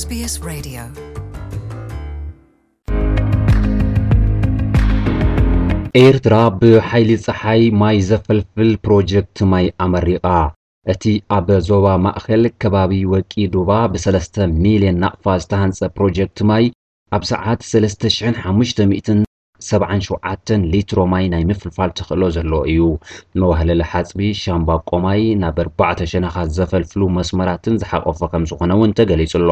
SBS Radio. ኤርትራ ብሓይሊ ፀሓይ ማይ ዘፈልፍል ፕሮጀክት ማይ ኣመሪቓ እቲ ኣብ ዞባ ማእኸል ከባቢ ወቂ ዱባ ብ3 ሚልዮን ናቕፋ ዝተሃንፀ ፕሮጀክት ማይ ኣብ ሰዓት 3577 ሊትሮ ማይ ናይ ምፍልፋል ተኽእሎ ዘለዎ እዩ። መዋህለለ ሓፅቢ ሻምባቆ ማይ ናብ 4 ሸነኻት ዘፈልፍሉ መስመራትን ዝሓቆፈ ከም ዝኾነ እውን ተገሊጹ ኣሎ።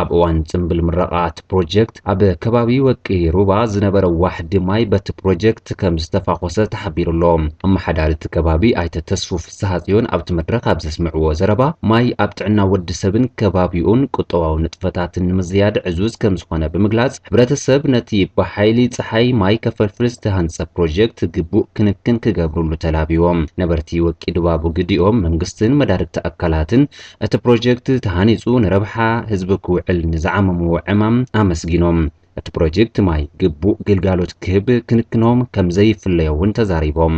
ኣብ እዋን ጽምብል ምረቓ እቲ ፕሮጀክት ኣብ ከባቢ ወቂ ዱባ ዝነበረ ዋሕዲ ማይ በቲ ፕሮጀክት ከም ዝተፋኾሰ ተሓቢሩ ኣሎ። ኣመሓዳሪ እቲ ከባቢ ኣይተ ተስፉ ፍስሓ ጽዮን ኣብቲ መድረኽ ኣብ ዘስምዕዎ ዘረባ ማይ ኣብ ጥዕና ወዲ ሰብን ከባቢኡን ቁጠባዊ ንጥፈታትን ንምዝያድ ዕዙዝ ከም ዝኾነ ብምግላጽ ሕብረተሰብ ነቲ ብሓይሊ ፀሓይ ማይ ከፈልፍል ዝተሃንፀ ፕሮጀክት ግቡእ ክንክን ክገብርሉ ተላቢቦም ነበርቲ ወቂ ዱባ ብግዲኦም መንግስትን መዳርግቲ ኣካላትን እቲ ፕሮጀክት ተሃኒፁ ንረብሓ ህዝቢ ክውዕል ንዝዓመምዎ ዕማም ኣመስጊኖም እቲ ፕሮጀክት ማይ ግቡእ ግልጋሎት ክህብ ክንክኖም ከም ዘይፍለዮ እውን ተዛሪቦም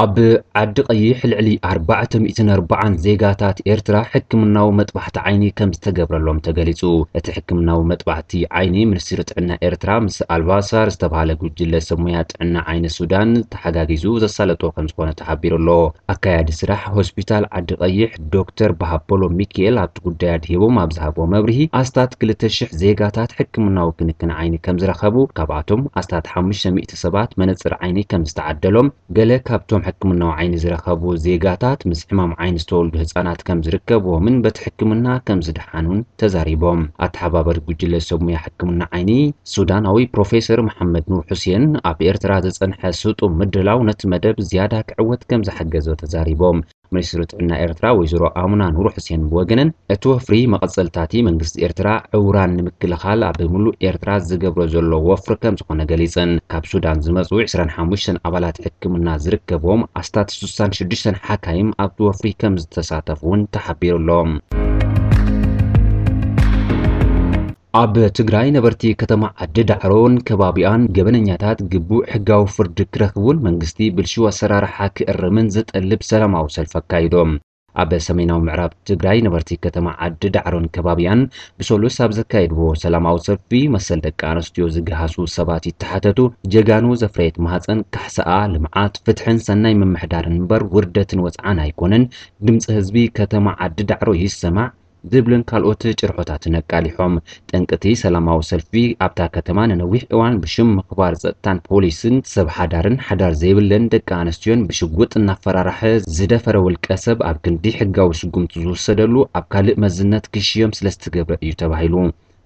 ኣብ ዓዲ ቀይሕ ልዕሊ 440 ዜጋታት ኤርትራ ሕክምናዊ መጥባሕቲ ዓይኒ ከም ዝተገብረሎም ተገሊጹ። እቲ ሕክምናዊ መጥባሕቲ ዓይኒ ሚኒስትሪ ጥዕና ኤርትራ ምስ ኣልባሳር ዝተባሃለ ጉጅለ ሰብ ሞያ ጥዕና ዓይኒ ሱዳን ተሓጋጊዙ ዘሳለጦ ከም ዝኾነ ተሓቢሩ ኣሎ። ኣካያዲ ስራሕ ሆስፒታል ዓዲ ቀይሕ ዶክተር ባሃበሎ ሚካኤል ኣብቲ ጉዳይ ኣድሂቦም ኣብ ዝሃቦ መብርሂ ኣስታት 2000 ዜጋታት ሕክምናዊ ክንክን ዓይኒ ከም ዝረኸቡ ካብኣቶም ኣስታት 500 ሰባት መነፅር ዓይኒ ከም ዝተዓደሎም ገለ ካብቶም ሕክምናዊ ዓይኒ ዝረኸቡ ዜጋታት ምስ ሕማም ዓይኒ ዝተወልዱ ህፃናት ከም ዝርከብዎምን በቲ ሕክምና ከም ዝድሓኑን ተዛሪቦም። ኣተሓባበሪ ጉጅለ ሰብ ሞያ ሕክምና ዓይኒ ሱዳናዊ ፕሮፌሰር መሐመድ ኑር ሑሴን ኣብ ኤርትራ ዝፀንሐ ስጡም ምድላው ነቲ መደብ ዝያዳ ክዕወት ከም ዘሓገዞ ተዛሪቦም ሚኒስትሪ ጥዕና ኤርትራ ወይዘሮ ኣሙና ኑር ሕሴን ብወገነን እቲ ወፍሪ መቐፀልታቲ መንግስቲ ኤርትራ ዕውራን ንምክልኻል ኣብ ሙሉእ ኤርትራ ዝገብሮ ዘሎ ወፍሪ ከም ዝኾነ ገሊፀን ካብ ሱዳን ዝመፁ 25 ኣባላት ሕክምና ዝርከብዎም ኣስታት 66 ሓካይም ኣብቲ ወፍሪ ከም ዝተሳተፉ እውን ተሓቢሩሎም ኣብ ትግራይ ነበርቲ ከተማ ዓዲ ዳዕሮን ከባቢኣን ገበነኛታት ግቡእ ሕጋዊ ፍርዲ ክረኽቡን መንግስቲ ብልሹ ኣሰራርሓ ክእርምን ዝጠልብ ሰላማዊ ሰልፊ ኣካይዶም። ኣብ ሰሜናዊ ምዕራብ ትግራይ ነበርቲ ከተማ ዓዲ ዳዕሮን ከባቢያን ብሰሉስ ኣብ ዘካየድዎ ሰላማዊ ሰልፊ መሰል ደቂ ኣንስትዮ ዝገሃሱ ሰባት ይተሓተቱ። ጀጋኑ ዘፍረየት ማህፀን ካሕሰኣ ልምዓት ፍትሕን ሰናይ ምምሕዳርን እምበር ውርደትን ወፅዓን ኣይኮነን። ድምፂ ህዝቢ ከተማ ዓዲ ዳዕሮ ይሰማዕ ዝብልን ካልኦት ጭርሖታትን ኣቃሊሖም ጠንቅቲ ሰላማዊ ሰልፊ ኣብታ ከተማ ንነዊሕ እዋን ብሽም ምኽባር ፀጥታን ፖሊስን ሰብ ሓዳርን ሓዳር ዘይብለን ደቂ ኣንስትዮን ብሽጉጥ እናፈራርሐ ዝደፈረ ውልቀ ሰብ ኣብ ክንዲ ሕጋዊ ስጉምቲ ዝውሰደሉ ኣብ ካልእ መዝነት ክሽዮም ስለ ዝተገብረ እዩ ተባሂሉ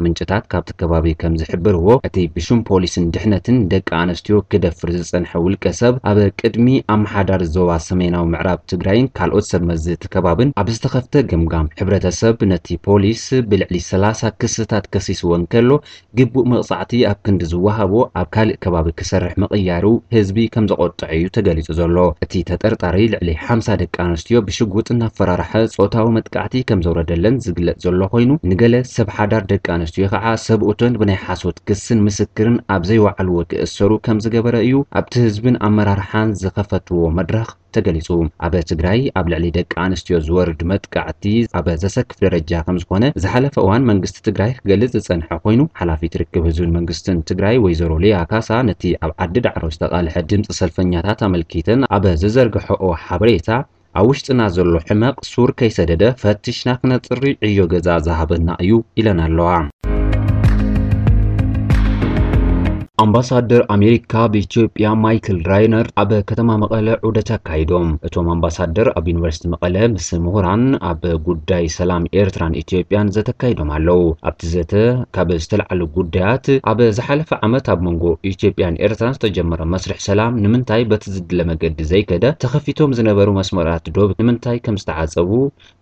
ምንጭታት ካብቲ ከባቢ ከም ዝሕብርዎ እቲ ብሹም ፖሊስን ድሕነትን ደቂ ኣንስትዮ ክደፍር ዝፀንሐ ውልቀ ሰብ ኣብ ቅድሚ ኣመሓዳሪ ዞባ ሰሜናዊ ምዕራብ ትግራይን ካልኦት ሰብ መዚ እቲ ከባብን ኣብ ዝተኸፍተ ገምጋም ሕብረተሰብ ነቲ ፖሊስ ብልዕሊ 30 ክስታት ከሲስዎ እንከሎ ግቡእ መቕፃዕቲ ኣብ ክንዲ ዝወሃቦ ኣብ ካልእ ከባቢ ክሰርሕ ምቕያሩ ህዝቢ ከም ዘቆጥዐ እዩ ተገሊጹ ዘሎ። እቲ ተጠርጣሪ ልዕሊ 50 ደቂ ኣንስትዮ ብሽጉጥ እናፈራርሐ ፆታዊ መጥቃዕቲ ከም ዘውረደለን ዝግለጽ ዘሎ ኮይኑ ንገለ ሰብ ሓዳር ደቂ ኣንስትዮ ከዓ ሰብኡቶን ብናይ ሓሶት ክስን ምስክርን ኣብ ዘይወዓልዎ ክእሰሩ ከም ዝገበረ እዩ ኣብቲ ህዝብን ኣመራርሓን ዝኸፈትዎ መድረኽ ተገሊጹ። ኣብ ትግራይ ኣብ ልዕሊ ደቂ ኣንስትዮ ዝወርድ መጥቃዕቲ ኣብ ዘሰክፍ ደረጃ ከም ዝኾነ ዝሓለፈ እዋን መንግስቲ ትግራይ ክገልጽ ዝፀንሐ ኮይኑ ሓላፊት ርክብ ህዝብን መንግስትን ትግራይ ወይዘሮ ሊያ ካሳ ነቲ ኣብ ዓዲ ዳዕሮ ዝተቃልሐ ድምፂ ሰልፈኛታት ኣመልኪተን ኣብ ዝዘርግሐኦ ሓበሬታ ኣብ ውሽጥና ዘሎ ሕመቕ ሱር ከይሰደደ ፈቲሽና ክነፅሪ ዕዮ ገዛ ዝሃበና እዩ ኢለን ኣለዋ ኣምባሳደር ኣሜሪካ ብኢትዮጵያ ማይክል ራይነር ኣብ ከተማ መቐለ ዑደት ኣካይዶም እቶም ኣምባሳደር ኣብ ዩኒቨርሲቲ መቐለ ምስ ምሁራን ኣብ ጉዳይ ሰላም ኤርትራን ኢትዮጵያን ዘተ ኣካይዶም ኣለው ኣብቲ ዘተ ካብ ዝተለዓሉ ጉዳያት ኣብ ዝሓለፈ ዓመት ኣብ መንጎ ኢትዮጵያን ኤርትራን ዝተጀመረ መስርሕ ሰላም ንምንታይ በቲ ዝድለ መገዲ ዘይከደ ተኸፊቶም ዝነበሩ መስመራት ዶብ ንምንታይ ከም ዝተዓፀቡ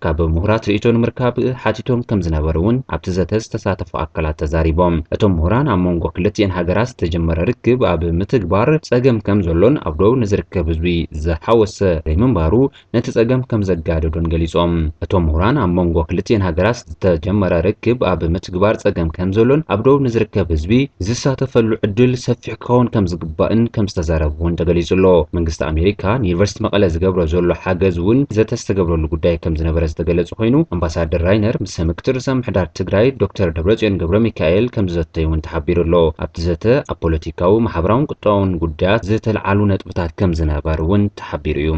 ካብ ምሁራት ርእቶ ንምርካብ ሓቲቶም ከም ዝነበሩ እውን ኣብቲ ዘተ ዝተሳተፉ ኣካላት ተዛሪቦም። እቶም ምሁራን ኣብ መንጎ ክልቲአን ሃገራት ዝተጀመረ ርክብ ኣብ ምትግባር ጸገም ከም ዘሎን ኣብ ደቡብ ንዝርከብ ህዝቢ ዝሓወሰ ዘይምንባሩ ነቲ ጸገም ከም ዘጋደዶን ገሊጾም። እቶም ምሁራን ኣብ መንጎ ክልቲአን ሃገራት ዝተጀመረ ርክብ ኣብ ምትግባር ጸገም ከም ዘሎን ኣብ ደቡብ ንዝርከብ ህዝቢ ዝሳተፈሉ ዕድል ሰፊሕ ክኸውን ከም ዝግባእን ከም ዝተዛረቡ እውን ተገሊጹ ኣሎ መንግስቲ ኣሜሪካ ንዩኒቨርሲቲ መቐለ ዝገብሮ ዘሎ ሓገዝ እውን ዘተ ዝተገብረሉ ጉዳይ ከም ዝነበረ ዝተገለጸ ኮይኑ ኣምባሳደር ራይነር ምስ ምክትል ርእሰ ምሕዳር ትግራይ ዶክተር ደብረጽዮን ገብረ ሚካኤል ከም ዝዘተዩ እውን ተሓቢሩ ኣሎ ኣብቲ ዘተ ኣብ ፖለቲካዊ ማሕበራውን ቁጠባውን ጉዳያት ዝተለዓሉ ነጥብታት ከም ዝነበሩ እውን ተሓቢሩ እዩ።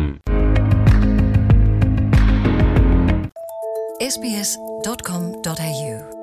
sbs.com.au